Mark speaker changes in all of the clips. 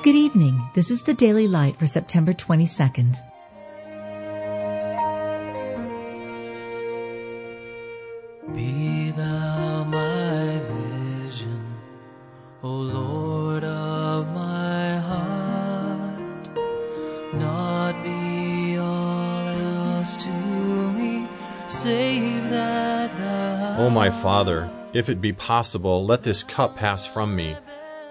Speaker 1: Good evening. This is the Daily Light for September 22nd.
Speaker 2: Be thou my vision, O Lord of my heart, not be all else to me, save that thou.
Speaker 3: O my Father, if it be possible, let this cup pass from me.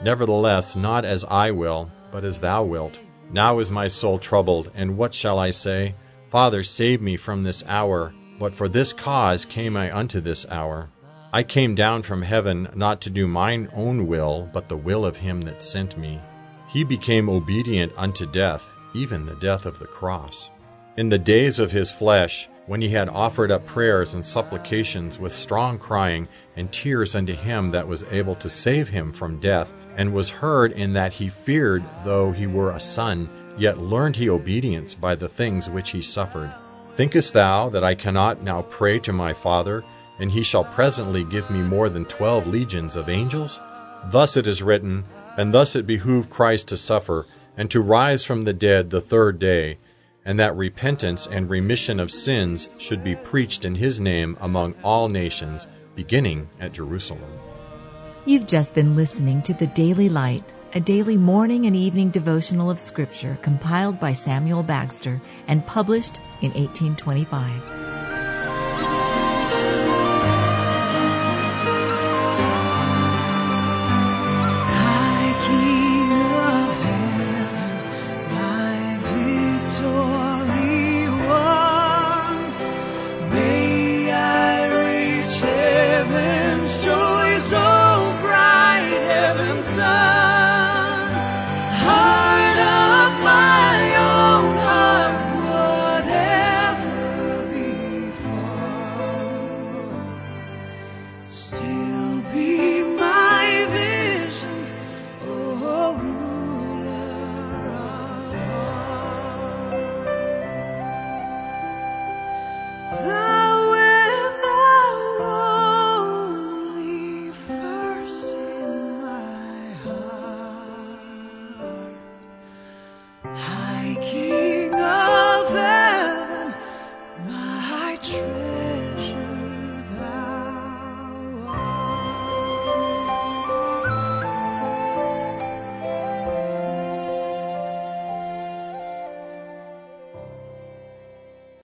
Speaker 3: Nevertheless, not as I will, but as thou wilt. Now is my soul troubled, and what shall I say? Father, save me from this hour. But for this cause came I unto this hour. I came down from heaven not to do mine own will, but the will of him that sent me. He became obedient unto death, even the death of the cross. In the days of his flesh, when he had offered up prayers and supplications with strong crying and tears unto him that was able to save him from death, and was heard in that he feared, though he were a son, yet learned he obedience by the things which he suffered. Thinkest thou that I cannot now pray to my Father, and he shall presently give me more than twelve legions of angels? Thus it is written, and thus it behooved Christ to suffer, and to rise from the dead the third day, and that repentance and remission of sins should be preached in his name among all nations, beginning at Jerusalem.
Speaker 1: You've just been listening to the Daily Light, a daily morning and evening devotional of Scripture compiled by Samuel Bagster and published in 1825.
Speaker 2: High King of heaven, my victory sun.